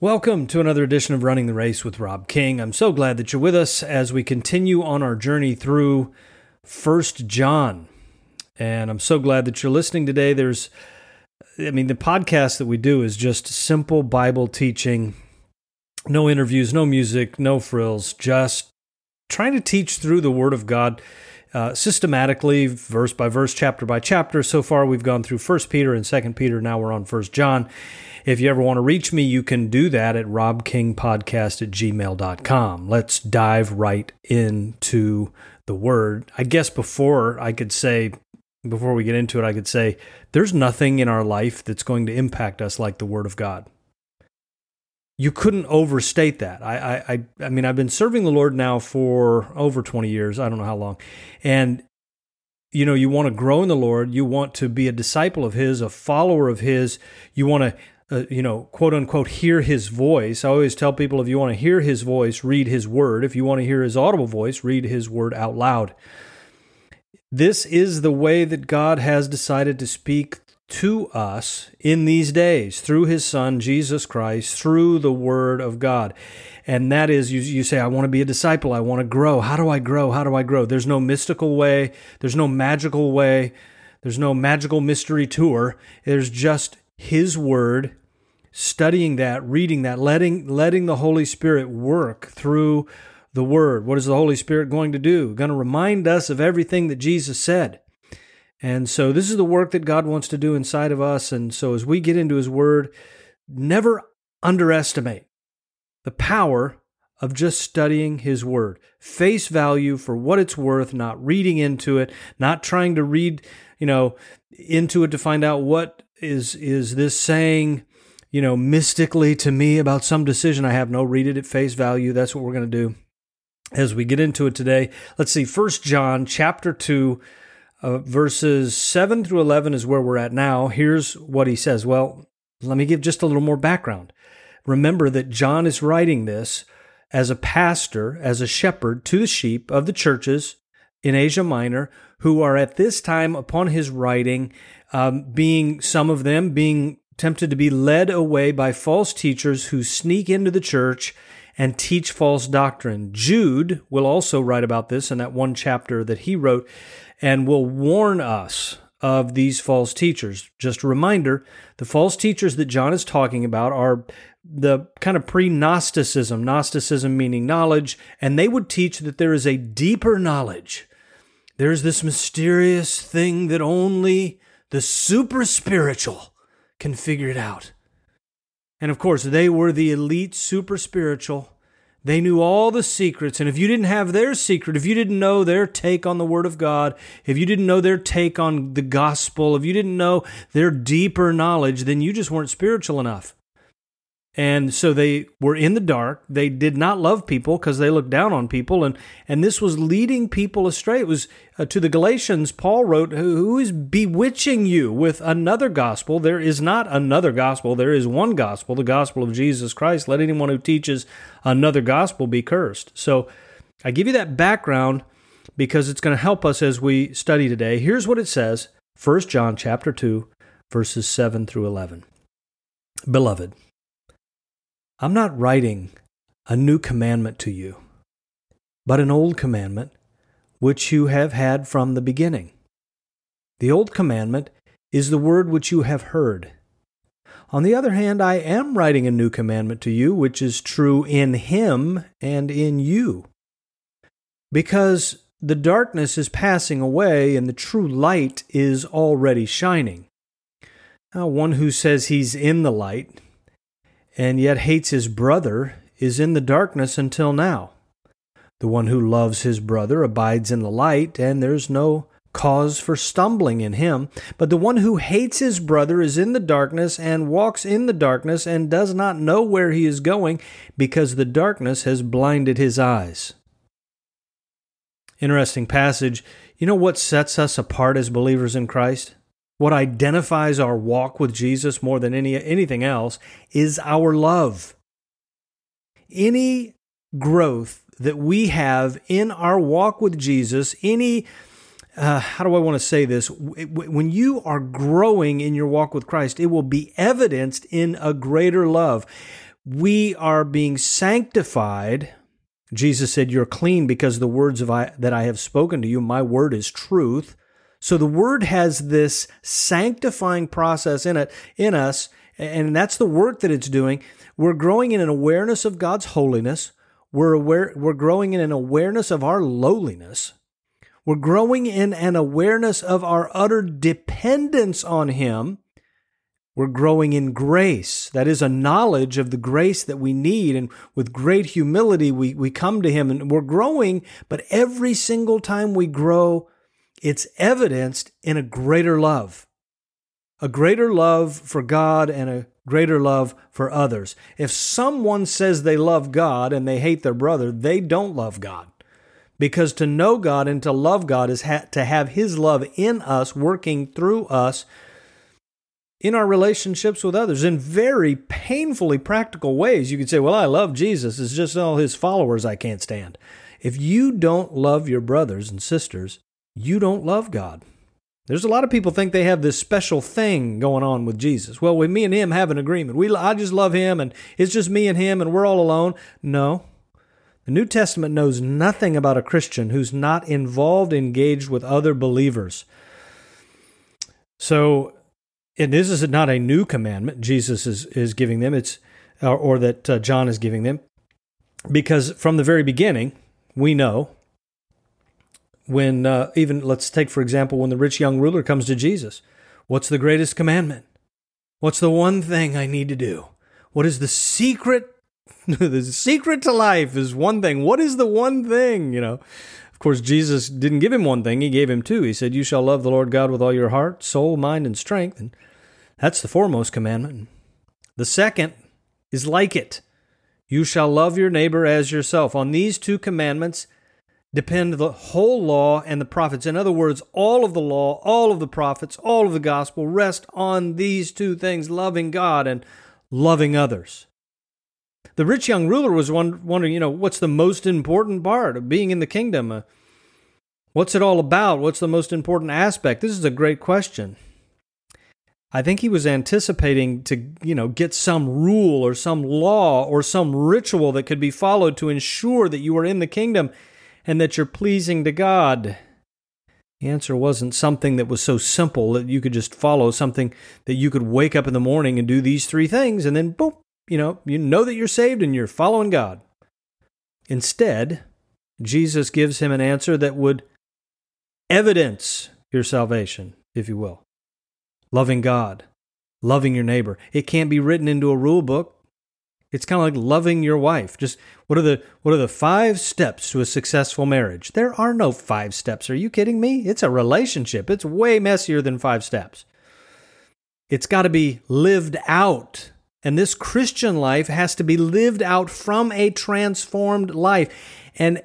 Welcome to another edition of Running the Race with Rob King. I'm so glad that you're with us as we continue on our journey through First John. And I'm so glad that you're listening today. There's I mean the podcast that we do is just simple Bible teaching. No interviews, no music, no frills, just trying to teach through the word of God uh, systematically, verse by verse, chapter by chapter. So far, we've gone through First Peter and Second Peter. Now we're on First John. If you ever want to reach me, you can do that at robkingpodcast at gmail.com. Let's dive right into the word. I guess before I could say, before we get into it, I could say there's nothing in our life that's going to impact us like the word of God you couldn't overstate that. I, I, I mean, I've been serving the Lord now for over 20 years. I don't know how long. And, you know, you want to grow in the Lord. You want to be a disciple of His, a follower of His. You want to, uh, you know, quote unquote, hear His voice. I always tell people if you want to hear His voice, read His word. If you want to hear His audible voice, read His word out loud. This is the way that God has decided to speak to us in these days through his son Jesus Christ through the word of God and that is you, you say I want to be a disciple I want to grow how do I grow how do I grow there's no mystical way there's no magical way there's no magical mystery tour there's just his word studying that reading that letting letting the holy spirit work through the word what is the holy spirit going to do going to remind us of everything that Jesus said and so this is the work that God wants to do inside of us. And so as we get into His Word, never underestimate the power of just studying His Word. Face value for what it's worth, not reading into it, not trying to read, you know, into it to find out what is is this saying, you know, mystically to me about some decision I have. No, read it at face value. That's what we're going to do as we get into it today. Let's see, First John chapter 2 uh, verses 7 through 11 is where we're at now. Here's what he says. Well, let me give just a little more background. Remember that John is writing this as a pastor, as a shepherd to the sheep of the churches in Asia Minor who are at this time upon his writing, um, being some of them being tempted to be led away by false teachers who sneak into the church and teach false doctrine. Jude will also write about this in that one chapter that he wrote and will warn us of these false teachers. Just a reminder the false teachers that John is talking about are the kind of pre Gnosticism, Gnosticism meaning knowledge, and they would teach that there is a deeper knowledge. There's this mysterious thing that only the super spiritual can figure it out. And of course, they were the elite super spiritual they knew all the secrets. And if you didn't have their secret, if you didn't know their take on the Word of God, if you didn't know their take on the gospel, if you didn't know their deeper knowledge, then you just weren't spiritual enough. And so they were in the dark. They did not love people because they looked down on people. And, and this was leading people astray. It was uh, to the Galatians, Paul wrote, Who is bewitching you with another gospel? There is not another gospel. There is one gospel, the gospel of Jesus Christ. Let anyone who teaches another gospel be cursed. So I give you that background because it's going to help us as we study today. Here's what it says 1 John chapter 2, verses 7 through 11. Beloved, I'm not writing a new commandment to you, but an old commandment which you have had from the beginning. The old commandment is the word which you have heard. On the other hand, I am writing a new commandment to you, which is true in him and in you. Because the darkness is passing away and the true light is already shining. Now, one who says he's in the light and yet hates his brother is in the darkness until now. The one who loves his brother abides in the light, and there's no cause for stumbling in him. But the one who hates his brother is in the darkness and walks in the darkness and does not know where he is going because the darkness has blinded his eyes. Interesting passage. You know what sets us apart as believers in Christ? What identifies our walk with Jesus more than any, anything else is our love. Any growth that we have in our walk with Jesus, any, uh, how do I want to say this? When you are growing in your walk with Christ, it will be evidenced in a greater love. we are being sanctified. Jesus said, You're clean because the words of I, that I have spoken to you, my word is truth. So the word has this sanctifying process in it, in us, and that's the work that it's doing. We're growing in an awareness of God's holiness. We're aware, we're growing in an awareness of our lowliness. We're growing in an awareness of our utter dependence on Him. We're growing in grace. That is a knowledge of the grace that we need. And with great humility, we, we come to Him and we're growing. But every single time we grow, it's evidenced in a greater love, a greater love for God and a greater love for others. If someone says they love God and they hate their brother, they don't love God. Because to know God and to love God is ha- to have His love in us, working through us in our relationships with others in very painfully practical ways. You could say, Well, I love Jesus. It's just all His followers I can't stand. If you don't love your brothers and sisters, you don't love God. There's a lot of people think they have this special thing going on with Jesus. Well, we, me and him have an agreement. We, I just love him, and it's just me and him, and we're all alone. No, the New Testament knows nothing about a Christian who's not involved, engaged with other believers. So, and this is not a new commandment Jesus is, is giving them, it's or, or that uh, John is giving them, because from the very beginning, we know when uh, even let's take for example when the rich young ruler comes to Jesus, what's the greatest commandment? What's the one thing I need to do? What is the secret the secret to life is one thing. What is the one thing? You know, of course, Jesus didn't give him one thing, he gave him two. He said, You shall love the Lord God with all your heart, soul, mind, and strength. And that's the foremost commandment. The second is like it you shall love your neighbor as yourself. On these two commandments depend the whole law and the prophets. In other words, all of the law, all of the prophets, all of the gospel rest on these two things loving God and loving others. The rich young ruler was wondering, you know, what's the most important part of being in the kingdom? Uh, what's it all about? What's the most important aspect? This is a great question. I think he was anticipating to, you know, get some rule or some law or some ritual that could be followed to ensure that you are in the kingdom and that you're pleasing to God. The answer wasn't something that was so simple that you could just follow, something that you could wake up in the morning and do these three things and then boom, you know, you know that you're saved and you're following God. Instead, Jesus gives him an answer that would evidence your salvation, if you will. Loving God, loving your neighbor. It can't be written into a rule book. It's kind of like loving your wife. Just what are the what are the five steps to a successful marriage? There are no five steps. Are you kidding me? It's a relationship. It's way messier than five steps. It's got to be lived out and this Christian life has to be lived out from a transformed life. And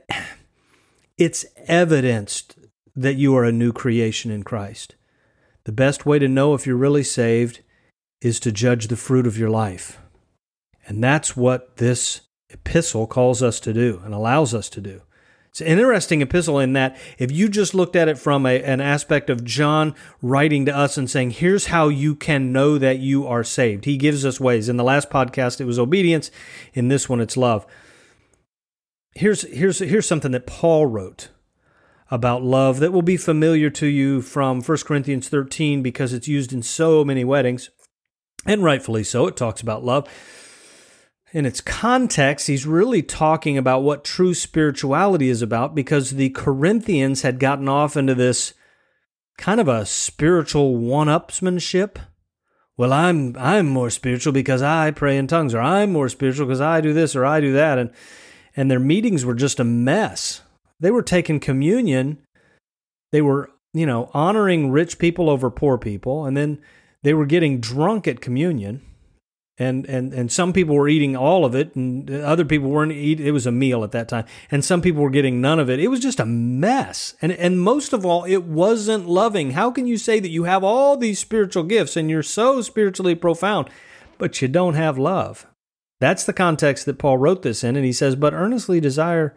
it's evidenced that you are a new creation in Christ. The best way to know if you're really saved is to judge the fruit of your life. And that's what this epistle calls us to do and allows us to do. It's an interesting epistle in that if you just looked at it from a, an aspect of John writing to us and saying, here's how you can know that you are saved. He gives us ways. In the last podcast, it was obedience. In this one, it's love. Here's, here's, here's something that Paul wrote about love that will be familiar to you from 1 Corinthians 13 because it's used in so many weddings, and rightfully so. It talks about love in its context, he's really talking about what true spirituality is about because the Corinthians had gotten off into this kind of a spiritual one-upsmanship. Well, I'm I'm more spiritual because I pray in tongues, or I'm more spiritual because I do this or I do that, and and their meetings were just a mess. They were taking communion, they were you know honoring rich people over poor people, and then they were getting drunk at communion and and and some people were eating all of it and other people weren't eating it was a meal at that time. And some people were getting none of it. It was just a mess. And and most of all it wasn't loving. How can you say that you have all these spiritual gifts and you're so spiritually profound but you don't have love? That's the context that Paul wrote this in and he says but earnestly desire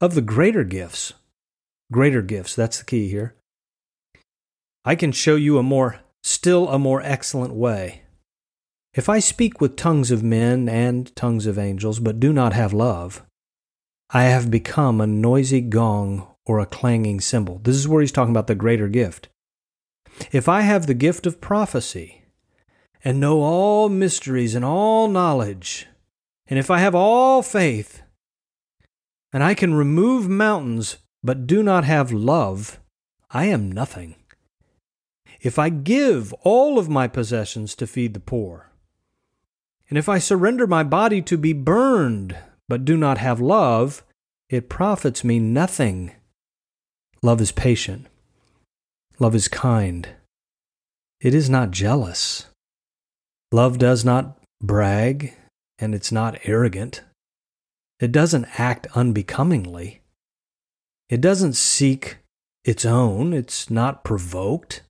of the greater gifts. Greater gifts that's the key here. I can show you a more still a more excellent way If I speak with tongues of men and tongues of angels, but do not have love, I have become a noisy gong or a clanging cymbal. This is where he's talking about the greater gift. If I have the gift of prophecy and know all mysteries and all knowledge, and if I have all faith, and I can remove mountains but do not have love, I am nothing. If I give all of my possessions to feed the poor, and if I surrender my body to be burned, but do not have love, it profits me nothing. Love is patient. Love is kind. It is not jealous. Love does not brag, and it's not arrogant. It doesn't act unbecomingly. It doesn't seek its own. It's not provoked.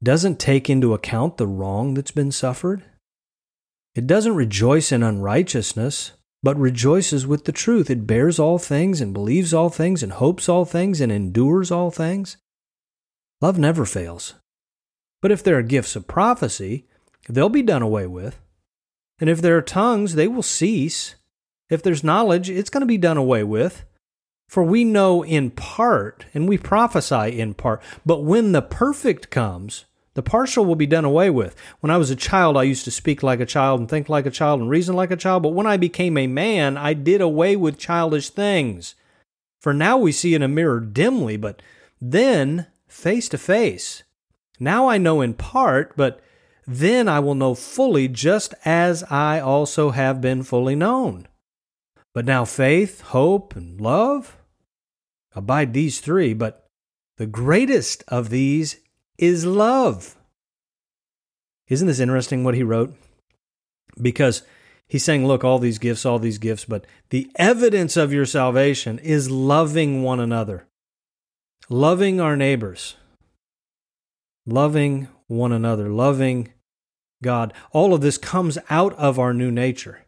Doesn't take into account the wrong that's been suffered. It doesn't rejoice in unrighteousness, but rejoices with the truth. It bears all things and believes all things and hopes all things and endures all things. Love never fails. But if there are gifts of prophecy, they'll be done away with. And if there are tongues, they will cease. If there's knowledge, it's going to be done away with. For we know in part, and we prophesy in part. But when the perfect comes, the partial will be done away with. When I was a child, I used to speak like a child and think like a child and reason like a child. But when I became a man, I did away with childish things. For now we see in a mirror dimly, but then face to face. Now I know in part, but then I will know fully, just as I also have been fully known. But now faith, hope, and love abide these three, but the greatest of these is love. Isn't this interesting what he wrote? Because he's saying, look, all these gifts, all these gifts, but the evidence of your salvation is loving one another, loving our neighbors, loving one another, loving God. All of this comes out of our new nature.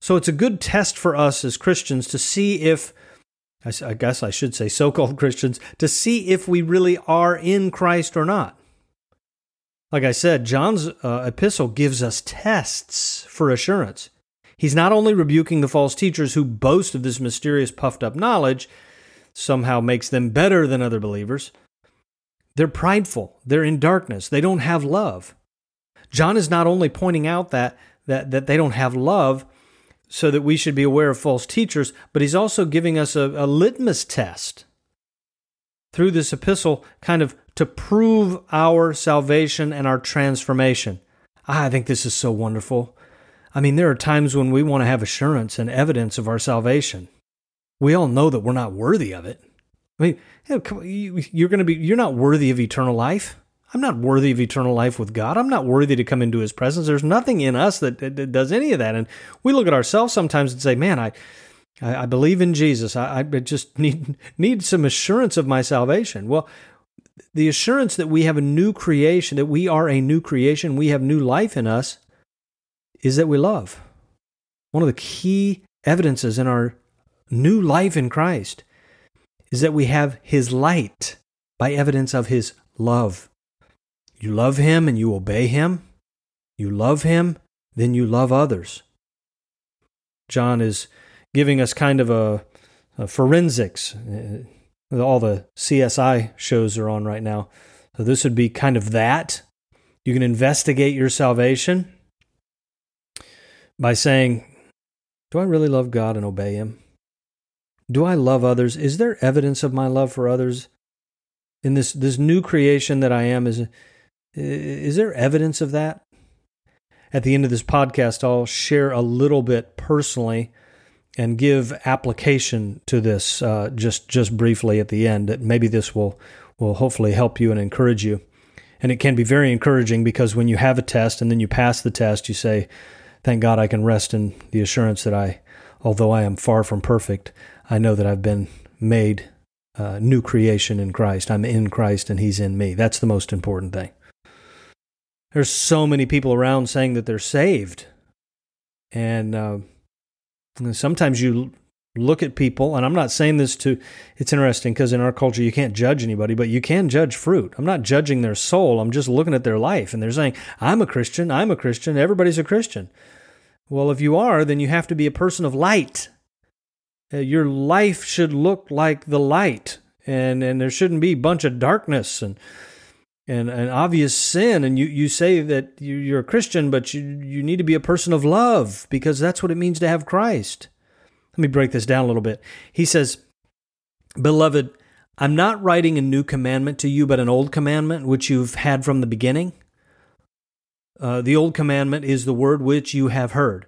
So it's a good test for us as Christians to see if I guess I should say so called Christians, to see if we really are in Christ or not. Like I said, John's uh, epistle gives us tests for assurance. He's not only rebuking the false teachers who boast of this mysterious puffed up knowledge, somehow makes them better than other believers. They're prideful, they're in darkness, they don't have love. John is not only pointing out that, that, that they don't have love, so that we should be aware of false teachers, but he's also giving us a, a litmus test through this epistle, kind of to prove our salvation and our transformation. Ah, I think this is so wonderful. I mean, there are times when we want to have assurance and evidence of our salvation. We all know that we're not worthy of it. I mean, you're going to be, you're not worthy of eternal life. I'm not worthy of eternal life with God. I'm not worthy to come into His presence. There's nothing in us that, that does any of that. And we look at ourselves sometimes and say, "Man, I, I, I believe in Jesus. I, I just need need some assurance of my salvation." Well, the assurance that we have a new creation, that we are a new creation, we have new life in us, is that we love. One of the key evidences in our new life in Christ is that we have His light by evidence of His love. You love Him and you obey Him. You love Him, then you love others. John is giving us kind of a, a forensics. Uh, all the CSI shows are on right now. So this would be kind of that. You can investigate your salvation by saying, Do I really love God and obey Him? Do I love others? Is there evidence of my love for others? In this, this new creation that I am, is, is there evidence of that? At the end of this podcast, I'll share a little bit personally and give application to this uh, just just briefly at the end. That Maybe this will will hopefully help you and encourage you. And it can be very encouraging because when you have a test and then you pass the test, you say, "Thank God I can rest in the assurance that I, although I am far from perfect, I know that I've been made uh, new creation in Christ. I'm in Christ and He's in me. That's the most important thing." There's so many people around saying that they're saved, and uh, sometimes you look at people, and I'm not saying this to, it's interesting because in our culture you can't judge anybody, but you can judge fruit. I'm not judging their soul, I'm just looking at their life, and they're saying, I'm a Christian, I'm a Christian, everybody's a Christian. Well, if you are, then you have to be a person of light. Uh, your life should look like the light, and, and there shouldn't be a bunch of darkness and and an obvious sin and you, you say that you're a christian but you, you need to be a person of love because that's what it means to have christ let me break this down a little bit. He says, Beloved, I'm not writing a new commandment to you, but an old commandment which you've had from the beginning. Uh, the old commandment is the word which you have heard.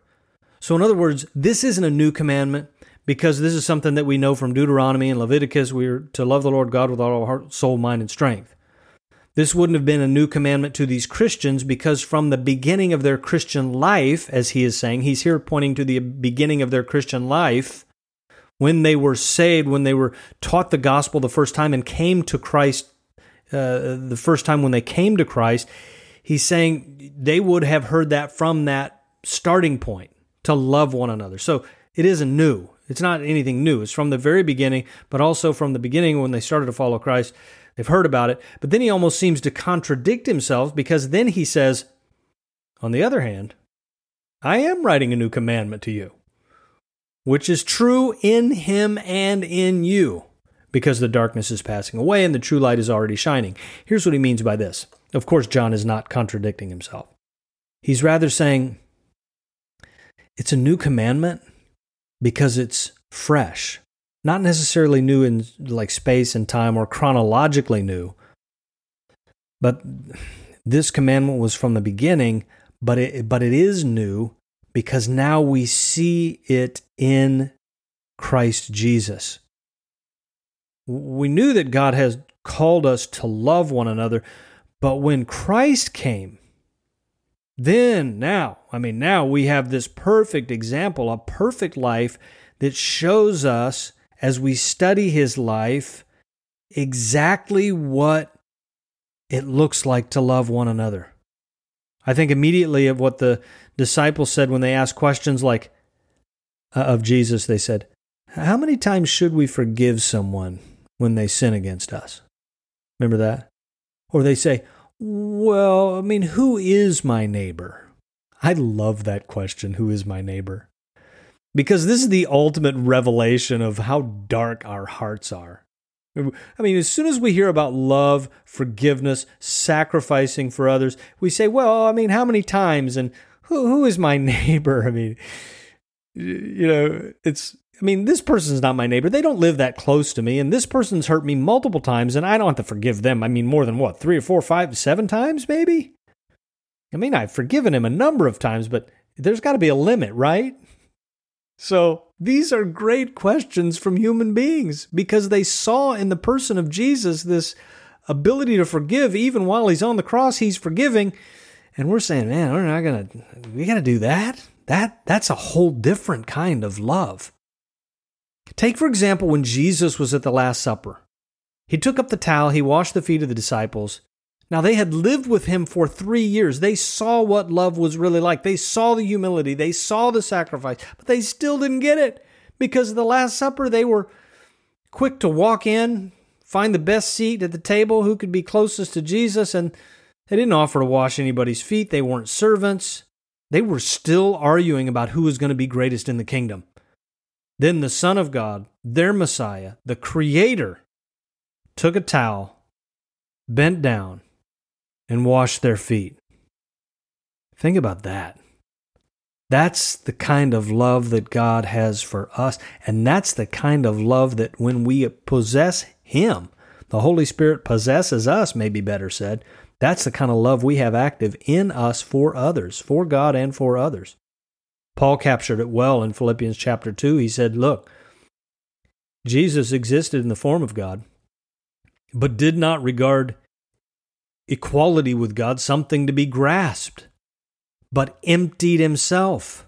So, in other words, this isn't a new commandment because this is something that we know from Deuteronomy and Leviticus. We're to love the Lord God with all our heart, soul, mind, and strength. This wouldn't have been a new commandment to these Christians because from the beginning of their Christian life, as he is saying, he's here pointing to the beginning of their Christian life, when they were saved, when they were taught the gospel the first time and came to Christ uh, the first time when they came to Christ, he's saying they would have heard that from that starting point to love one another. So it isn't new. It's not anything new. It's from the very beginning, but also from the beginning when they started to follow Christ They've heard about it. But then he almost seems to contradict himself because then he says, on the other hand, I am writing a new commandment to you, which is true in him and in you, because the darkness is passing away and the true light is already shining. Here's what he means by this. Of course, John is not contradicting himself. He's rather saying, it's a new commandment because it's fresh not necessarily new in like space and time or chronologically new, but this commandment was from the beginning, but it, but it is new because now we see it in Christ Jesus. We knew that God has called us to love one another, but when Christ came, then now, I mean, now we have this perfect example, a perfect life that shows us as we study his life exactly what it looks like to love one another. I think immediately of what the disciples said when they asked questions like uh, of Jesus, they said, How many times should we forgive someone when they sin against us? Remember that? Or they say, Well, I mean, who is my neighbor? I love that question, Who is my neighbor? Because this is the ultimate revelation of how dark our hearts are. I mean, as soon as we hear about love, forgiveness, sacrificing for others, we say, well, I mean, how many times and who, who is my neighbor? I mean, you know, it's, I mean, this person's not my neighbor. They don't live that close to me. And this person's hurt me multiple times and I don't have to forgive them. I mean, more than what, three or four, five, seven times maybe? I mean, I've forgiven him a number of times, but there's got to be a limit, right? So these are great questions from human beings because they saw in the person of Jesus this ability to forgive even while he's on the cross he's forgiving. And we're saying man we're not to we got to do that. That that's a whole different kind of love. Take for example when Jesus was at the last supper. He took up the towel he washed the feet of the disciples now, they had lived with him for three years. They saw what love was really like. They saw the humility. They saw the sacrifice, but they still didn't get it because of the Last Supper. They were quick to walk in, find the best seat at the table, who could be closest to Jesus, and they didn't offer to wash anybody's feet. They weren't servants. They were still arguing about who was going to be greatest in the kingdom. Then the Son of God, their Messiah, the Creator, took a towel, bent down, and wash their feet. Think about that. That's the kind of love that God has for us. And that's the kind of love that when we possess Him, the Holy Spirit possesses us, maybe better said. That's the kind of love we have active in us for others, for God and for others. Paul captured it well in Philippians chapter 2. He said, Look, Jesus existed in the form of God, but did not regard equality with God something to be grasped, but emptied himself,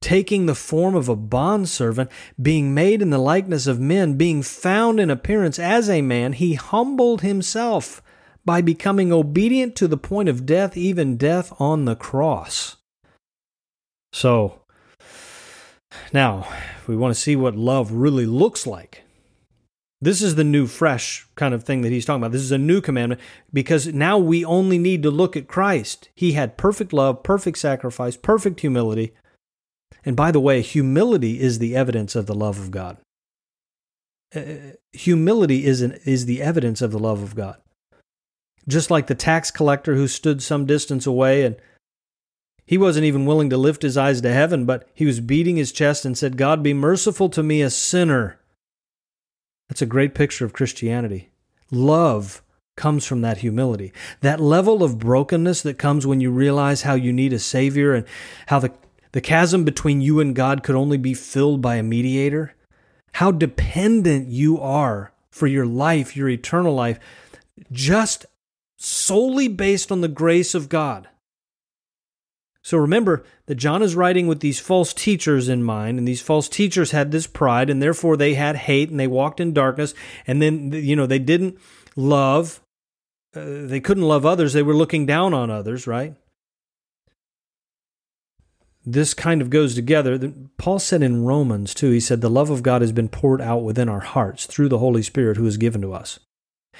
taking the form of a bondservant, being made in the likeness of men, being found in appearance as a man, he humbled himself by becoming obedient to the point of death, even death on the cross. So, Now, if we want to see what love really looks like, this is the new, fresh kind of thing that he's talking about. This is a new commandment because now we only need to look at Christ. He had perfect love, perfect sacrifice, perfect humility. And by the way, humility is the evidence of the love of God. Uh, humility is, an, is the evidence of the love of God. Just like the tax collector who stood some distance away and he wasn't even willing to lift his eyes to heaven, but he was beating his chest and said, God, be merciful to me, a sinner. That's a great picture of Christianity. Love comes from that humility. That level of brokenness that comes when you realize how you need a Savior and how the, the chasm between you and God could only be filled by a mediator. How dependent you are for your life, your eternal life, just solely based on the grace of God. So remember that John is writing with these false teachers in mind, and these false teachers had this pride, and therefore they had hate, and they walked in darkness, and then, you know, they didn't love, uh, they couldn't love others, they were looking down on others, right? This kind of goes together. Paul said in Romans, too, he said, The love of God has been poured out within our hearts through the Holy Spirit who is given to us.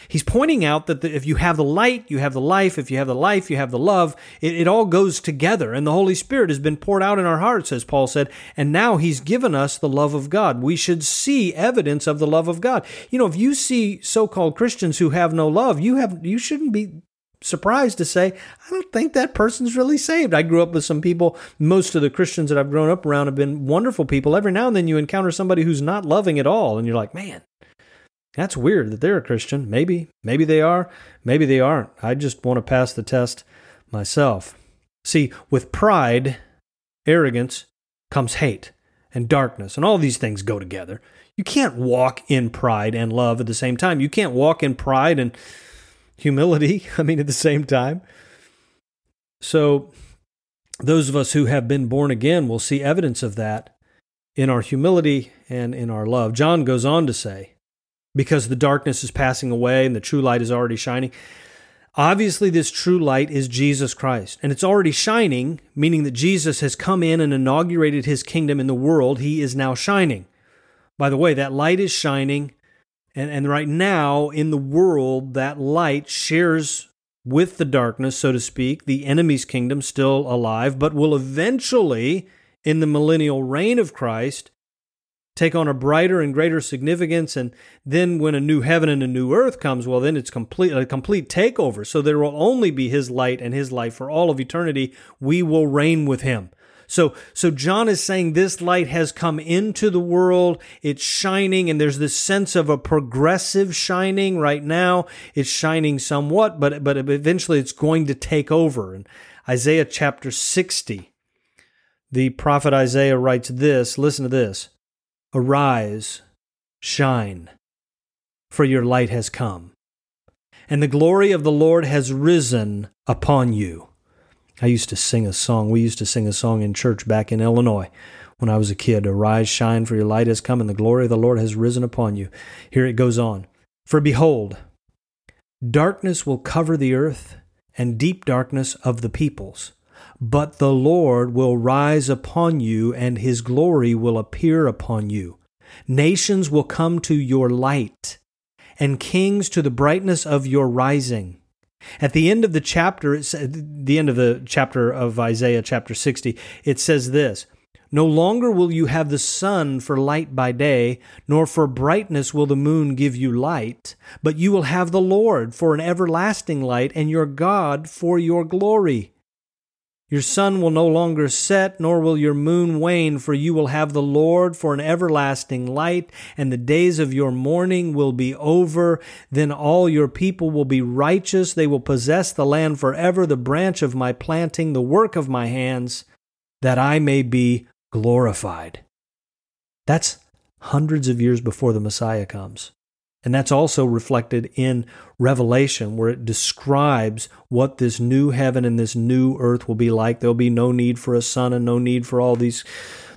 He's pointing out that the, if you have the light, you have the life. If you have the life, you have the love. It, it, all goes together. And the Holy Spirit has been poured out in our hearts, as Paul said. And now He's given us the love of God. We should see evidence of the love of God. You know, if you see so called Christians who have no love, you, have, you shouldn't be surprised to say, I don't think that person's really saved. I grew up with some people, most of the Christians that I've grown up around have been wonderful people. Every now and then you encounter somebody who's not loving at all, and you're like, man, that's weird that they're a Christian. Maybe, maybe they are, maybe they aren't. I just want to pass the test myself. See, with pride, arrogance comes hate and darkness, and all these things go together. You can't walk in pride and love at the same time. You can't walk in pride and humility, I mean, at the same time. So, those of us who have been born again will see evidence of that in our humility and in our love. John goes on to say, because the darkness is passing away and the true light is already shining. Obviously, this true light is Jesus Christ, and it's already shining, meaning that Jesus has come in and inaugurated his kingdom in the world. He is now shining. By the way, that light is shining, and, and right now in the world, that light shares with the darkness, so to speak, the enemy's kingdom still alive, but will eventually, in the millennial reign of Christ, take on a brighter and greater significance and then when a new heaven and a new earth comes well then it's complete a complete takeover. So there will only be his light and his life for all of eternity. We will reign with him. So so John is saying this light has come into the world. It's shining and there's this sense of a progressive shining right now. It's shining somewhat but but eventually it's going to take over. And Isaiah chapter 60 the prophet Isaiah writes this listen to this Arise, shine, for your light has come, and the glory of the Lord has risen upon you. I used to sing a song. We used to sing a song in church back in Illinois when I was a kid. Arise, shine, for your light has come, and the glory of the Lord has risen upon you. Here it goes on. For behold, darkness will cover the earth, and deep darkness of the peoples. But the Lord will rise upon you, and his glory will appear upon you. Nations will come to your light, and kings to the brightness of your rising. At the end of the chapter, it's the end of the chapter of Isaiah, chapter 60, it says this No longer will you have the sun for light by day, nor for brightness will the moon give you light, but you will have the Lord for an everlasting light, and your God for your glory. Your sun will no longer set, nor will your moon wane, for you will have the Lord for an everlasting light, and the days of your mourning will be over. Then all your people will be righteous. They will possess the land forever, the branch of my planting, the work of my hands, that I may be glorified. That's hundreds of years before the Messiah comes. And that's also reflected in Revelation, where it describes what this new heaven and this new earth will be like. There'll be no need for a sun and no need for all these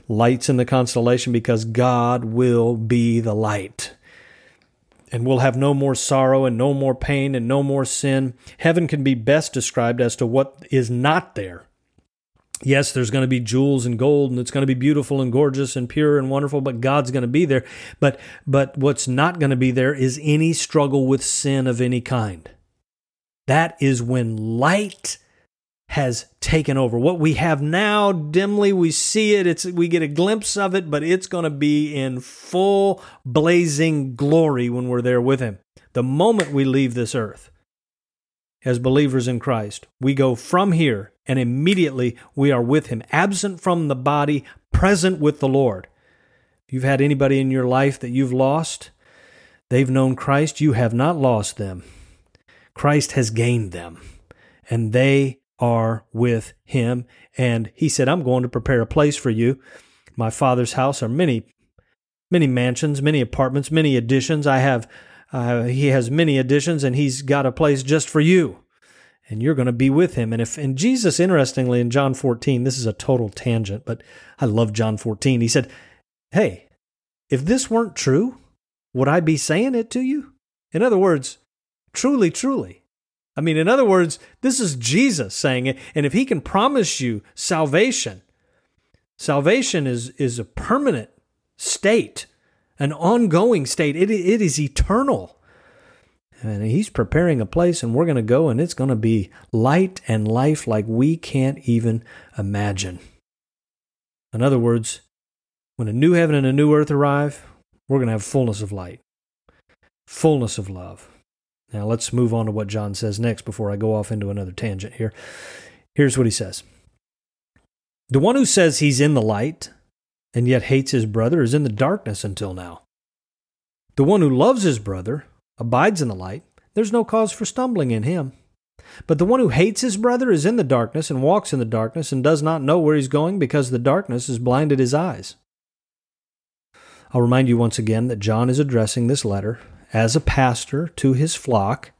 lights in the constellation because God will be the light. And we'll have no more sorrow and no more pain and no more sin. Heaven can be best described as to what is not there. Yes, there's going to be jewels and gold and it's going to be beautiful and gorgeous and pure and wonderful, but God's going to be there. But but what's not going to be there is any struggle with sin of any kind. That is when light has taken over. What we have now, dimly we see it, it's we get a glimpse of it, but it's going to be in full blazing glory when we're there with him. The moment we leave this earth as believers in Christ, we go from here and immediately we are with him, absent from the body, present with the Lord. If you've had anybody in your life that you've lost, they've known Christ, you have not lost them. Christ has gained them, and they are with him. And he said, I'm going to prepare a place for you. My father's house are many, many mansions, many apartments, many additions. I have, uh, he has many additions, and he's got a place just for you. And you're going to be with him. And if, and Jesus, interestingly, in John 14, this is a total tangent, but I love John 14. He said, Hey, if this weren't true, would I be saying it to you? In other words, truly, truly, I mean, in other words, this is Jesus saying it. And if he can promise you salvation, salvation is, is a permanent state, an ongoing state, it, it is eternal. And he's preparing a place, and we're going to go, and it's going to be light and life like we can't even imagine. In other words, when a new heaven and a new earth arrive, we're going to have fullness of light, fullness of love, now let's move on to what John says next before I go off into another tangent here. Here's what he says The one who says he's in the light and yet hates his brother is in the darkness until now. The one who loves his brother abides in the light. There's no cause for stumbling in him. But the one who hates his brother is in the darkness and walks in the darkness and does not know where he's going because the darkness has blinded his eyes. I'll remind you once again that John is addressing this letter as a pastor to his flock.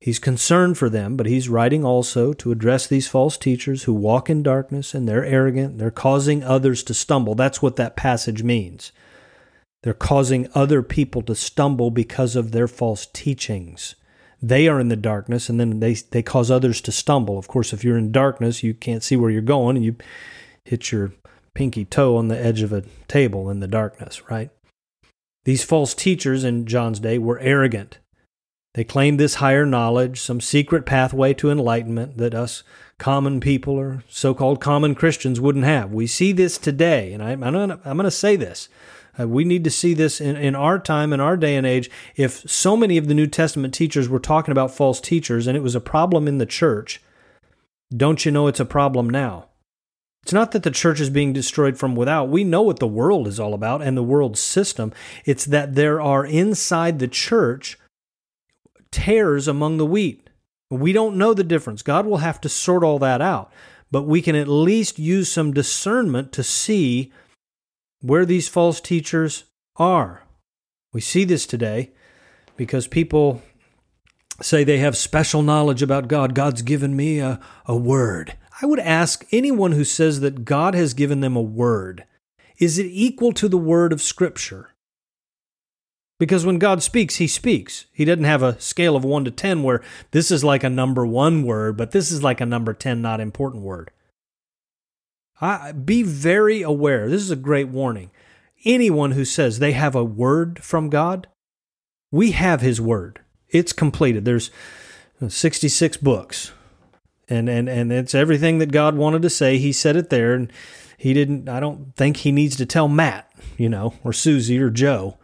He's concerned for them, but he's writing also to address these false teachers who walk in darkness and they're arrogant. They're causing others to stumble. That's what that passage means. They're causing other people to stumble because of their false teachings. They are in the darkness and then they, they cause others to stumble. Of course, if you're in darkness, you can't see where you're going and you hit your pinky toe on the edge of a table in the darkness, right? These false teachers in John's day were arrogant. They claimed this higher knowledge, some secret pathway to enlightenment that us common people or so called common Christians wouldn't have. We see this today, and I, am going to say this. Uh, we need to see this in, in our time, in our day and age. If so many of the New Testament teachers were talking about false teachers and it was a problem in the church, don't you know it's a problem now? It's not that the church is being destroyed from without. We know what the world is all about and the world system. It's that there are inside the church tares among the wheat. We don't know the difference. God will have to sort all that out. But we can at least use some discernment to see where these false teachers are. We see this today because people say they have special knowledge about God. God's given me a, a word. I would ask anyone who says that God has given them a word, is it equal to the word of Scripture? Because when God speaks, He speaks. He doesn't have a scale of 1 to 10 where this is like a number one word, but this is like a number 10 not important word. I, be very aware. This is a great warning. Anyone who says they have a word from God, we have His word. It's completed. There's 66 books and and and it's everything that God wanted to say. He said it there, and he didn't. I don't think he needs to tell Matt, you know, or Susie or Joe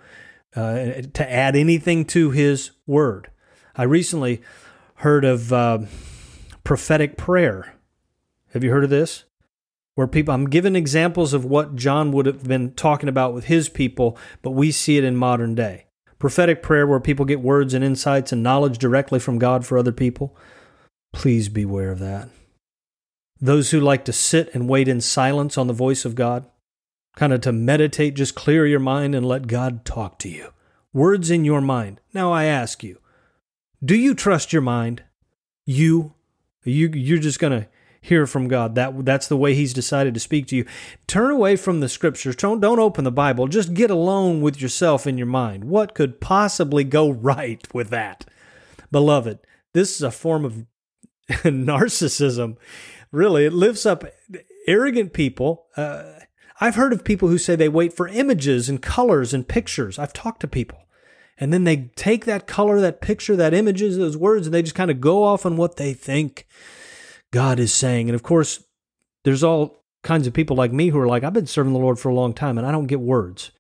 uh, to add anything to his word. I recently heard of uh, prophetic prayer. Have you heard of this? Where people, I'm giving examples of what John would have been talking about with his people, but we see it in modern day. Prophetic prayer, where people get words and insights and knowledge directly from God for other people. Please beware of that. Those who like to sit and wait in silence on the voice of God, kind of to meditate, just clear your mind and let God talk to you. Words in your mind. Now I ask you, do you trust your mind? You, you you're just to hear from God. That that's the way he's decided to speak to you. Turn away from the scriptures. Don't don't open the Bible. Just get alone with yourself in your mind. What could possibly go right with that? Beloved, this is a form of narcissism. really, it lifts up arrogant people. Uh, I've heard of people who say they wait for images and colors and pictures. I've talked to people. And then they take that color, that picture, that images, those words, and they just kind of go off on what they think God is saying. And of course, there's all kinds of people like me who are like, I've been serving the Lord for a long time and I don't get words.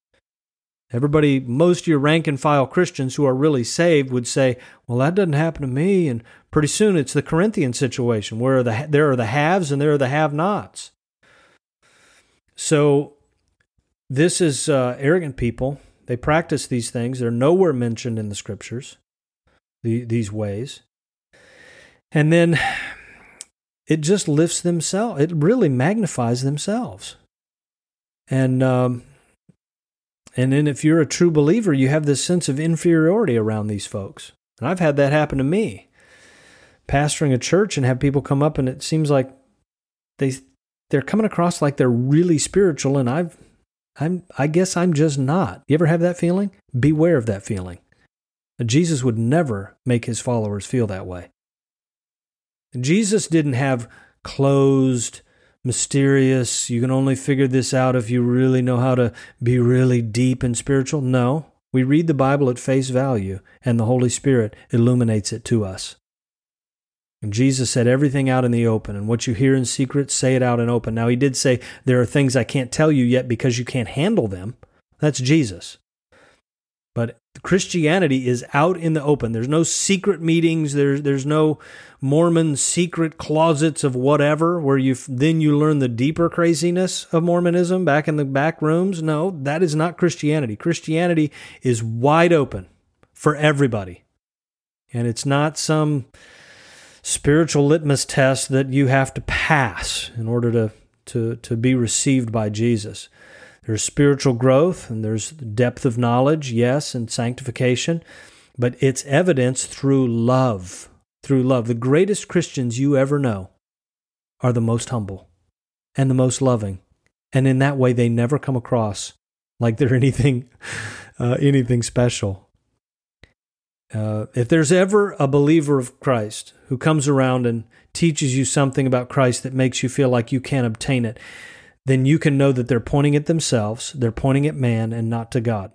Everybody, most of your rank and file Christians who are really saved would say, well, that doesn't happen to me. And pretty soon it's the Corinthian situation where the, there are the haves and there are the have nots. So this is uh, arrogant people. They practice these things. They're nowhere mentioned in the scriptures, the, these ways. And then it just lifts themselves. It really magnifies themselves. And um, and then if you're a true believer, you have this sense of inferiority around these folks. And I've had that happen to me. Pastoring a church and have people come up and it seems like they they're coming across like they're really spiritual and I've I'm I guess I'm just not. You ever have that feeling? Beware of that feeling. Jesus would never make his followers feel that way. Jesus didn't have closed, mysterious, you can only figure this out if you really know how to be really deep and spiritual. No, we read the Bible at face value, and the Holy Spirit illuminates it to us. And Jesus said everything out in the open, and what you hear in secret, say it out in open. Now, he did say, There are things I can't tell you yet because you can't handle them. That's Jesus. But Christianity is out in the open. There's no secret meetings. There's there's no Mormon secret closets of whatever where you then you learn the deeper craziness of Mormonism back in the back rooms. No, that is not Christianity. Christianity is wide open for everybody, and it's not some spiritual litmus test that you have to pass in order to to to be received by Jesus. There's spiritual growth and there's depth of knowledge, yes, and sanctification, but it's evidence through love. Through love. The greatest Christians you ever know are the most humble and the most loving. And in that way, they never come across like they're anything, uh, anything special. Uh, if there's ever a believer of Christ who comes around and teaches you something about Christ that makes you feel like you can't obtain it, then you can know that they're pointing at themselves, they're pointing at man and not to God.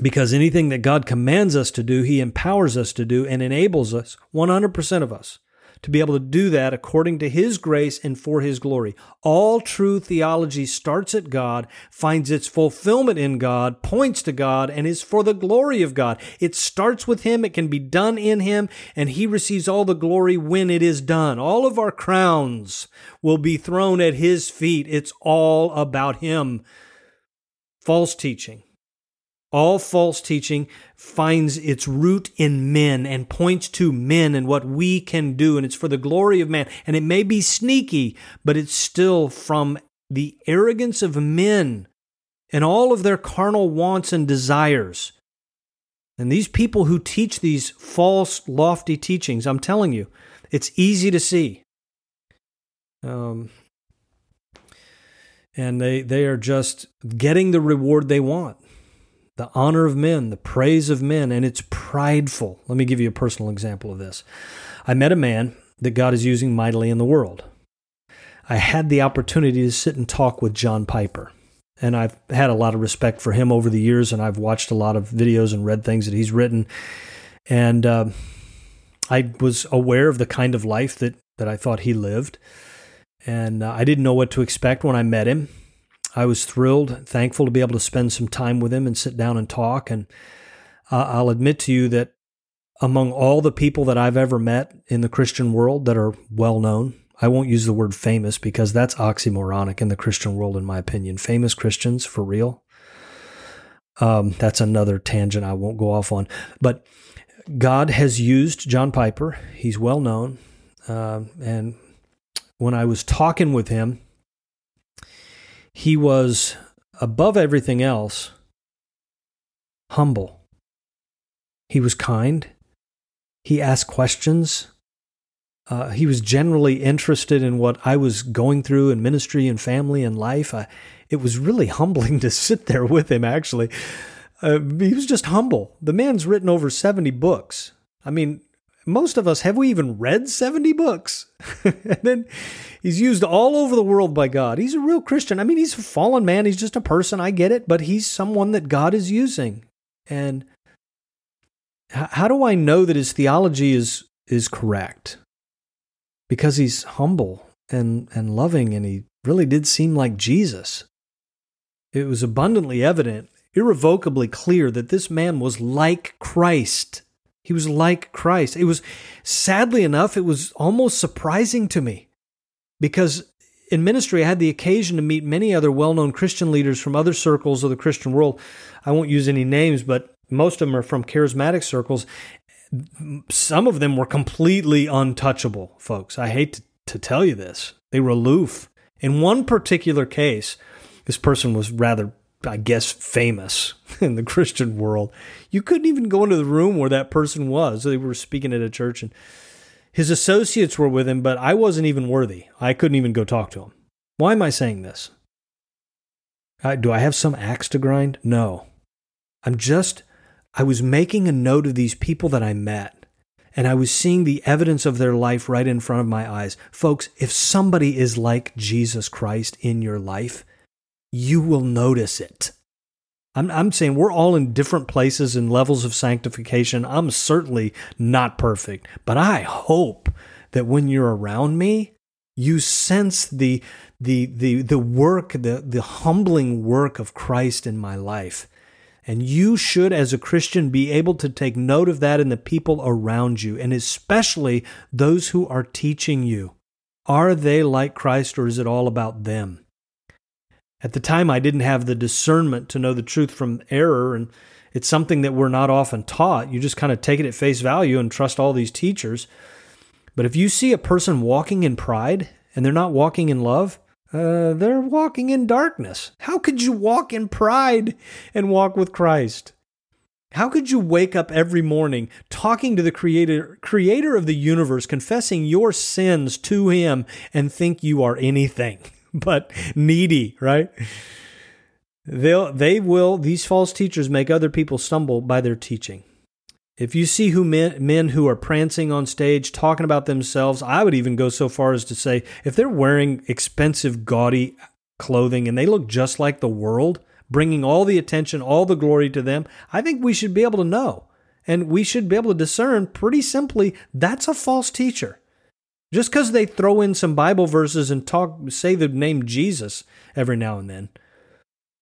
Because anything that God commands us to do, He empowers us to do and enables us, 100% of us, to be able to do that according to His grace and for His glory. All true theology starts at God, finds its fulfillment in God, points to God, and is for the glory of God. It starts with Him, it can be done in Him, and He receives all the glory when it is done. All of our crowns will be thrown at His feet. It's all about Him. False teaching all false teaching finds its root in men and points to men and what we can do, and it's for the glory of man. And it may be sneaky, but it's still from the arrogance of men and all of their carnal wants and desires. And these people who teach these false, lofty teachings, I'm telling you, it's easy to see. Um, and they, they are just getting the reward they want the honor of men, the praise of men, and it's prideful. Let me give you a personal example of this. I met a man that God is using mightily in the world. I had the opportunity to sit and talk with John Piper. And I've had a lot of respect for him over the years, and I've watched a lot of videos and read things that he's written. And uh, I was aware of the kind of life that, that I thought he lived. And uh, I didn't know what to expect when I met him. I was thrilled, thankful to be able to spend some time with him and sit down and talk. And uh, I'll admit to you that among all the people that I've ever met in the Christian world that are well known, I won't use the word famous because that's oxymoronic in the Christian world, in my opinion. Famous Christians, for real. Um, that's another tangent I won't go off on. But God has used John Piper. He's well known. Uh, and when I was talking with him, he was above everything else humble. He was kind. He asked questions. Uh, he was generally interested in what I was going through in ministry and family and life. I, it was really humbling to sit there with him, actually. Uh, he was just humble. The man's written over 70 books. I mean, most of us, have we even read 70 books? and then he's used all over the world by God. He's a real Christian. I mean, he's a fallen man. He's just a person. I get it. But he's someone that God is using. And how do I know that his theology is, is correct? Because he's humble and, and loving, and he really did seem like Jesus. It was abundantly evident, irrevocably clear, that this man was like Christ. He was like Christ. It was, sadly enough, it was almost surprising to me because in ministry, I had the occasion to meet many other well known Christian leaders from other circles of the Christian world. I won't use any names, but most of them are from charismatic circles. Some of them were completely untouchable, folks. I hate to, to tell you this. They were aloof. In one particular case, this person was rather I guess, famous in the Christian world. You couldn't even go into the room where that person was. They were speaking at a church, and his associates were with him, but I wasn't even worthy. I couldn't even go talk to him. Why am I saying this? Uh, do I have some axe to grind? No. I'm just, I was making a note of these people that I met, and I was seeing the evidence of their life right in front of my eyes. Folks, if somebody is like Jesus Christ in your life, you will notice it. I'm, I'm saying we're all in different places and levels of sanctification. I'm certainly not perfect, but I hope that when you're around me, you sense the the the the work, the the humbling work of Christ in my life. And you should, as a Christian, be able to take note of that in the people around you, and especially those who are teaching you. Are they like Christ, or is it all about them? At the time, I didn't have the discernment to know the truth from error, and it's something that we're not often taught. You just kind of take it at face value and trust all these teachers. But if you see a person walking in pride and they're not walking in love, uh, they're walking in darkness. How could you walk in pride and walk with Christ? How could you wake up every morning talking to the creator creator of the universe, confessing your sins to him and think you are anything? but needy, right? They'll, they will, these false teachers make other people stumble by their teaching. If you see who men, men who are prancing on stage talking about themselves, I would even go so far as to say if they're wearing expensive, gaudy clothing and they look just like the world, bringing all the attention, all the glory to them, I think we should be able to know. And we should be able to discern pretty simply that's a false teacher. Just because they throw in some Bible verses and talk, say the name Jesus every now and then.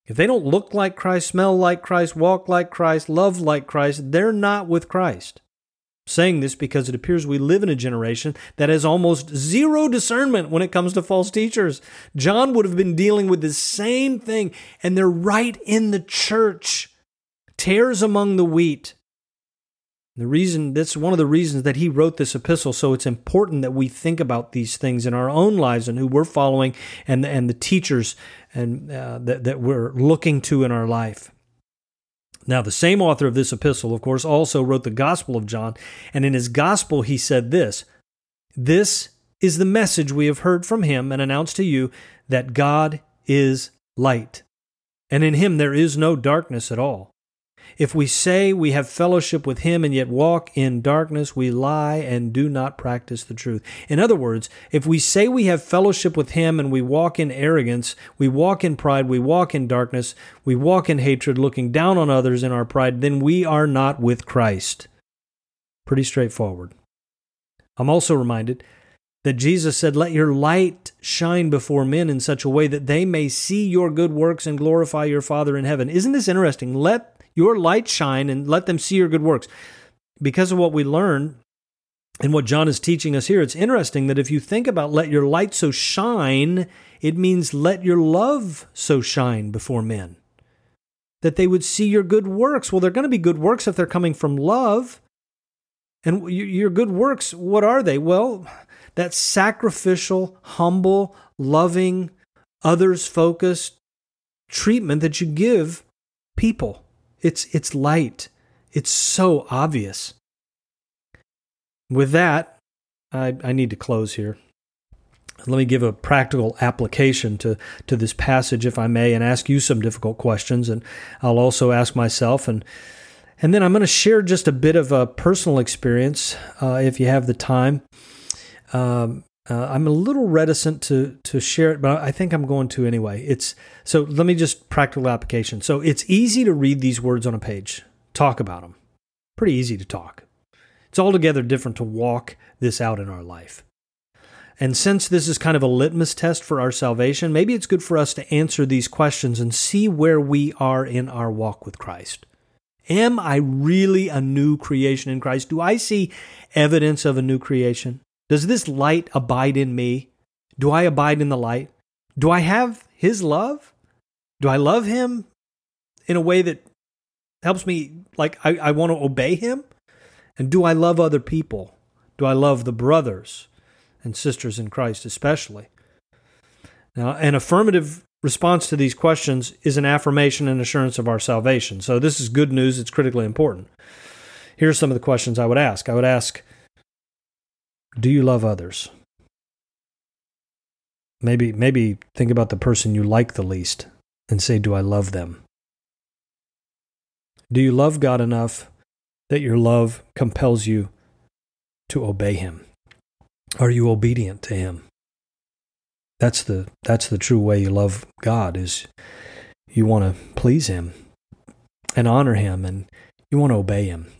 If they don't look like Christ, smell like Christ, walk like Christ, love like Christ, they're not with Christ. I'm saying this because it appears we live in a generation that has almost zero discernment when it comes to false teachers. John would have been dealing with the same thing, and they're right in the church. Tares among the wheat. The reason that's one of the reasons that he wrote this epistle. So it's important that we think about these things in our own lives and who we're following and and the teachers and uh, that that we're looking to in our life. Now, the same author of this epistle, of course, also wrote the Gospel of John, and in his Gospel he said this: "This is the message we have heard from him and announced to you that God is light, and in him there is no darkness at all." If we say we have fellowship with him and yet walk in darkness, we lie and do not practice the truth. In other words, if we say we have fellowship with him and we walk in arrogance, we walk in pride, we walk in darkness, we walk in hatred, looking down on others in our pride, then we are not with Christ. Pretty straightforward. I'm also reminded that Jesus said, Let your light shine before men in such a way that they may see your good works and glorify your Father in heaven. Isn't this interesting? Let your light shine and let them see your good works. Because of what we learn and what John is teaching us here, it's interesting that if you think about let your light so shine, it means let your love so shine before men. That they would see your good works. Well, they're going to be good works if they're coming from love. And your good works, what are they? Well, that sacrificial, humble, loving, others focused treatment that you give people. It's it's light. It's so obvious. With that, I, I need to close here. Let me give a practical application to, to this passage, if I may, and ask you some difficult questions. And I'll also ask myself and And then I'm going to share just a bit of a personal experience uh, if you have the time. Um, uh, I'm a little reticent to to share it, but I think I'm going to anyway. It's so let me just practical application. So it's easy to read these words on a page, talk about them. Pretty easy to talk. It's altogether different to walk this out in our life. And since this is kind of a litmus test for our salvation, maybe it's good for us to answer these questions and see where we are in our walk with Christ. Am I really a new creation in Christ? Do I see evidence of a new creation? Does this light abide in me? Do I abide in the light? Do I have His love? Do I love Him in a way that helps me, like, I, I want to obey Him? And do I love other people? Do I love the brothers and sisters in Christ, especially? Now, an affirmative response to these questions is an affirmation and assurance of our salvation. So, this is good news. It's critically important. Here are some of the questions I would ask I would ask, Do you love others? Maybe, maybe think about the person you like the least and say, Do I love them? Do you love God enough that your love compels you to obey Him? Are you obedient to Him? That's the that's the true way you love God is you want to please him and honor him and you want to obey him.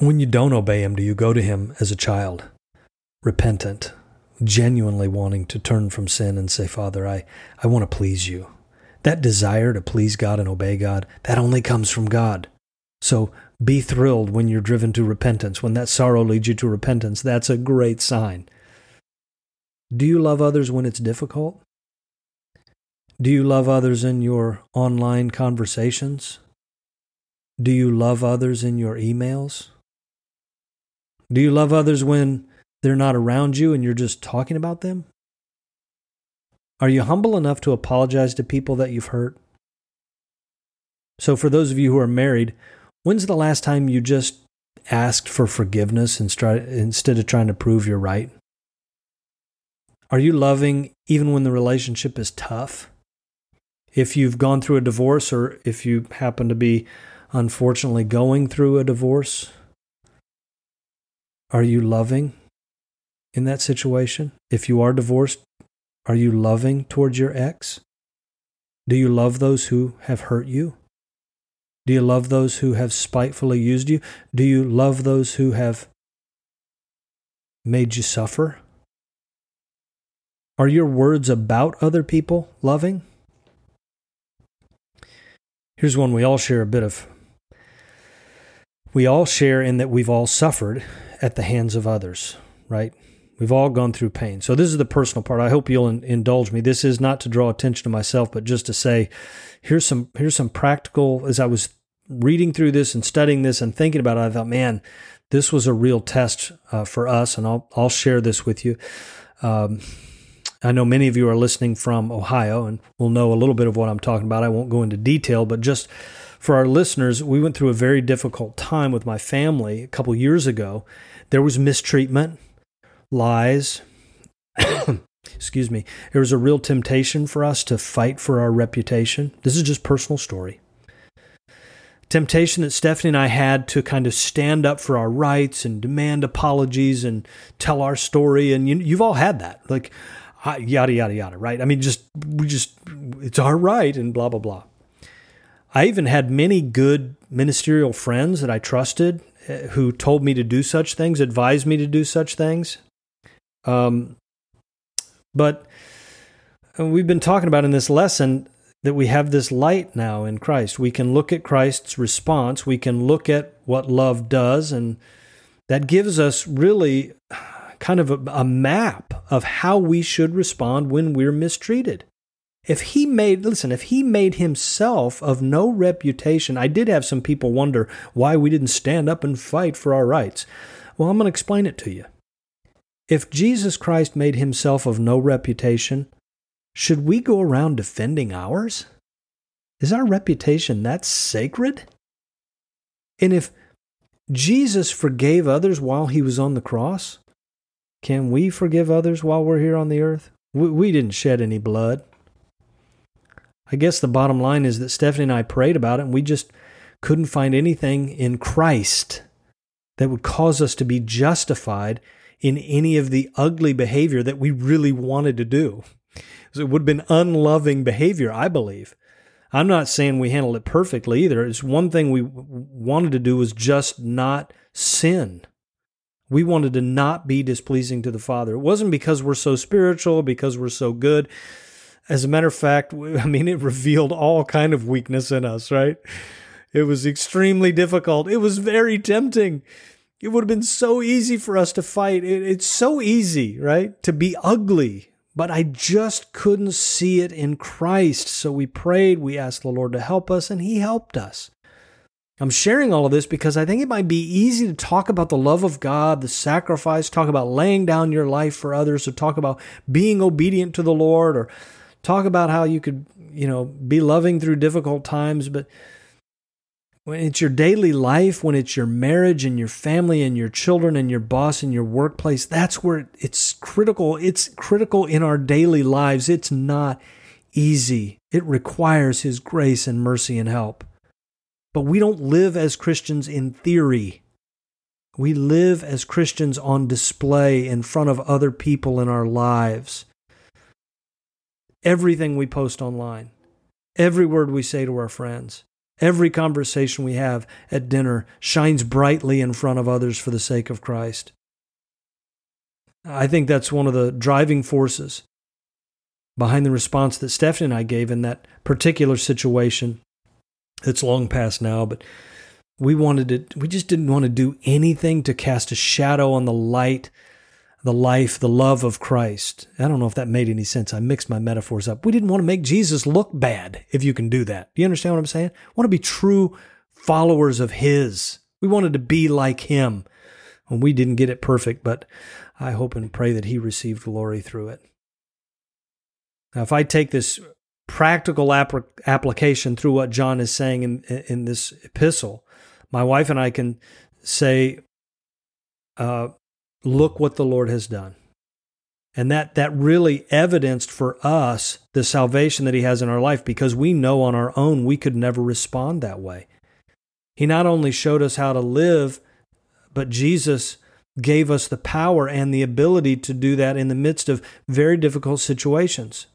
When you don't obey him, do you go to him as a child, repentant, genuinely wanting to turn from sin and say, Father, I, I want to please you. That desire to please God and obey God, that only comes from God. So be thrilled when you're driven to repentance. When that sorrow leads you to repentance, that's a great sign. Do you love others when it's difficult? Do you love others in your online conversations? Do you love others in your emails? Do you love others when they're not around you and you're just talking about them? Are you humble enough to apologize to people that you've hurt? So, for those of you who are married, when's the last time you just asked for forgiveness instead of trying to prove you're right? Are you loving even when the relationship is tough? If you've gone through a divorce or if you happen to be unfortunately going through a divorce, are you loving in that situation? If you are divorced, are you loving towards your ex? Do you love those who have hurt you? Do you love those who have spitefully used you? Do you love those who have made you suffer? Are your words about other people loving? Here's one we all share a bit of. We all share in that we've all suffered at the hands of others, right? We've all gone through pain. So, this is the personal part. I hope you'll in, indulge me. This is not to draw attention to myself, but just to say, here's some here's some practical. As I was reading through this and studying this and thinking about it, I thought, man, this was a real test uh, for us, and I'll I'll share this with you. Um, I know many of you are listening from Ohio and will know a little bit of what I'm talking about. I won't go into detail, but just for our listeners, we went through a very difficult time with my family a couple years ago. There was mistreatment, lies. Excuse me. There was a real temptation for us to fight for our reputation. This is just personal story temptation that Stephanie and I had to kind of stand up for our rights and demand apologies and tell our story. And you, have all had that. Like, yada yada yada, right? I mean, just we just it's our right and blah blah blah. I even had many good ministerial friends that I trusted who told me to do such things, advised me to do such things. Um, but uh, we've been talking about in this lesson that we have this light now in Christ. We can look at Christ's response, we can look at what love does, and that gives us really kind of a, a map of how we should respond when we're mistreated. If he made, listen, if he made himself of no reputation, I did have some people wonder why we didn't stand up and fight for our rights. Well, I'm going to explain it to you. If Jesus Christ made himself of no reputation, should we go around defending ours? Is our reputation that sacred? And if Jesus forgave others while he was on the cross, can we forgive others while we're here on the earth? We, we didn't shed any blood. I guess the bottom line is that Stephanie and I prayed about it and we just couldn't find anything in Christ that would cause us to be justified in any of the ugly behavior that we really wanted to do. So it would have been unloving behavior, I believe. I'm not saying we handled it perfectly either. It's one thing we wanted to do was just not sin. We wanted to not be displeasing to the Father. It wasn't because we're so spiritual, because we're so good. As a matter of fact, I mean, it revealed all kind of weakness in us, right? It was extremely difficult. It was very tempting. It would have been so easy for us to fight. It, it's so easy, right? To be ugly. But I just couldn't see it in Christ. So we prayed, we asked the Lord to help us, and He helped us. I'm sharing all of this because I think it might be easy to talk about the love of God, the sacrifice, talk about laying down your life for others, or talk about being obedient to the Lord, or talk about how you could, you know, be loving through difficult times. But when it's your daily life, when it's your marriage and your family and your children and your boss and your workplace, that's where it's critical. It's critical in our daily lives. It's not easy. It requires His grace and mercy and help. But we don't live as Christians in theory. We live as Christians on display in front of other people in our lives. Everything we post online, every word we say to our friends, every conversation we have at dinner shines brightly in front of others for the sake of Christ. I think that's one of the driving forces behind the response that Stephanie and I gave in that particular situation it's long past now, but we wanted to, we just didn't want to do anything to cast a shadow on the light, the life, the love of Christ. I don't know if that made any sense. I mixed my metaphors up. We didn't want to make Jesus look bad, if you can do that. Do you understand what I'm saying? I want to be true followers of His. We wanted to be like Him. And we didn't get it perfect, but I hope and pray that He received glory through it. Now, if I take this practical ap- application through what John is saying in, in this epistle, my wife and I can say, uh, look what the Lord has done. And that, that really evidenced for us the salvation that He has in our life because we know on our own we could never respond that way. He not only showed us how to live, but Jesus gave us the power and the ability to do that in the midst of very difficult situations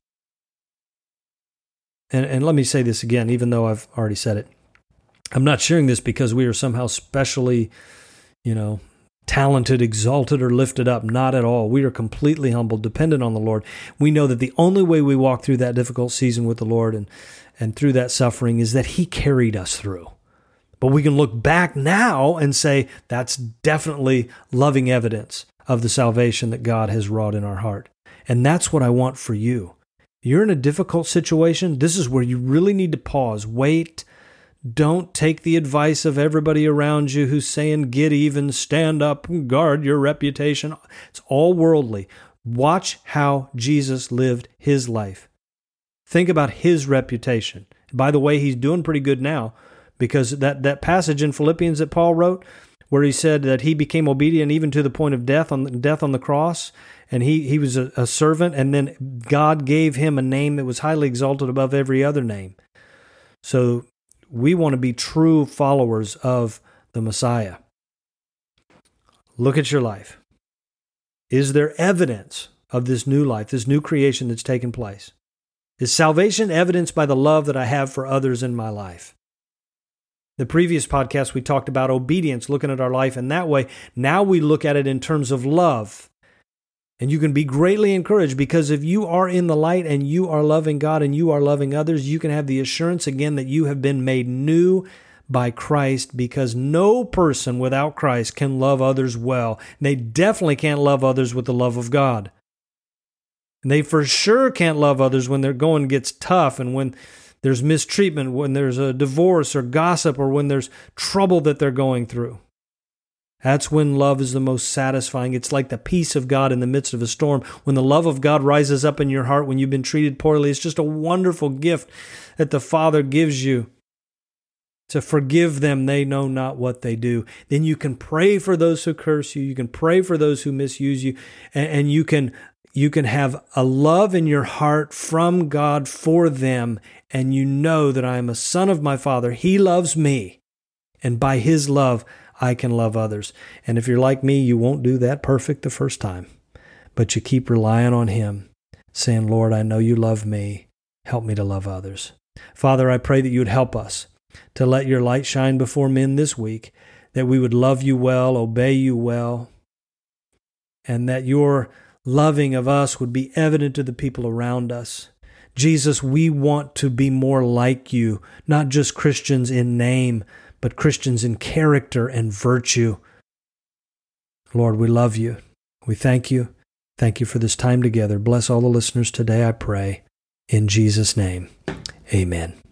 and, and let me say this again, even though I've already said it. I'm not sharing this because we are somehow specially, you know, talented, exalted, or lifted up. Not at all. We are completely humble, dependent on the Lord. We know that the only way we walk through that difficult season with the Lord and, and through that suffering is that He carried us through. But we can look back now and say that's definitely loving evidence of the salvation that God has wrought in our heart. And that's what I want for you. You're in a difficult situation. This is where you really need to pause, wait. Don't take the advice of everybody around you who's saying, get even, stand up, guard your reputation. It's all worldly. Watch how Jesus lived his life. Think about his reputation. By the way, he's doing pretty good now because that, that passage in Philippians that Paul wrote, where he said that he became obedient even to the point of death on death on the cross, and he, he was a, a servant, and then God gave him a name that was highly exalted above every other name. So we want to be true followers of the Messiah. Look at your life. Is there evidence of this new life, this new creation that's taken place? Is salvation evidenced by the love that I have for others in my life? The previous podcast, we talked about obedience, looking at our life in that way. Now we look at it in terms of love. And you can be greatly encouraged because if you are in the light and you are loving God and you are loving others, you can have the assurance again that you have been made new by Christ because no person without Christ can love others well. They definitely can't love others with the love of God. And they for sure can't love others when their going gets tough and when there's mistreatment, when there's a divorce or gossip, or when there's trouble that they're going through. That's when love is the most satisfying. It's like the peace of God in the midst of a storm. When the love of God rises up in your heart when you've been treated poorly, it's just a wonderful gift that the Father gives you to forgive them. They know not what they do. Then you can pray for those who curse you. You can pray for those who misuse you. And, you can you can have a love in your heart from God for them. And you know that I am a son of my Father. He loves me And by His love, I can love others. And if you're like me, you won't do that perfect the first time, but you keep relying on Him, saying, Lord, I know you love me. Help me to love others. Father, I pray that you would help us to let your light shine before men this week, that we would love you well, obey you well, and that your loving of us would be evident to the people around us. Jesus, we want to be more like you, not just Christians in name, but Christians in character and virtue. Lord, we love you. We thank you. Thank you for this time together. Bless all the listeners today, I pray. In Jesus' name, amen.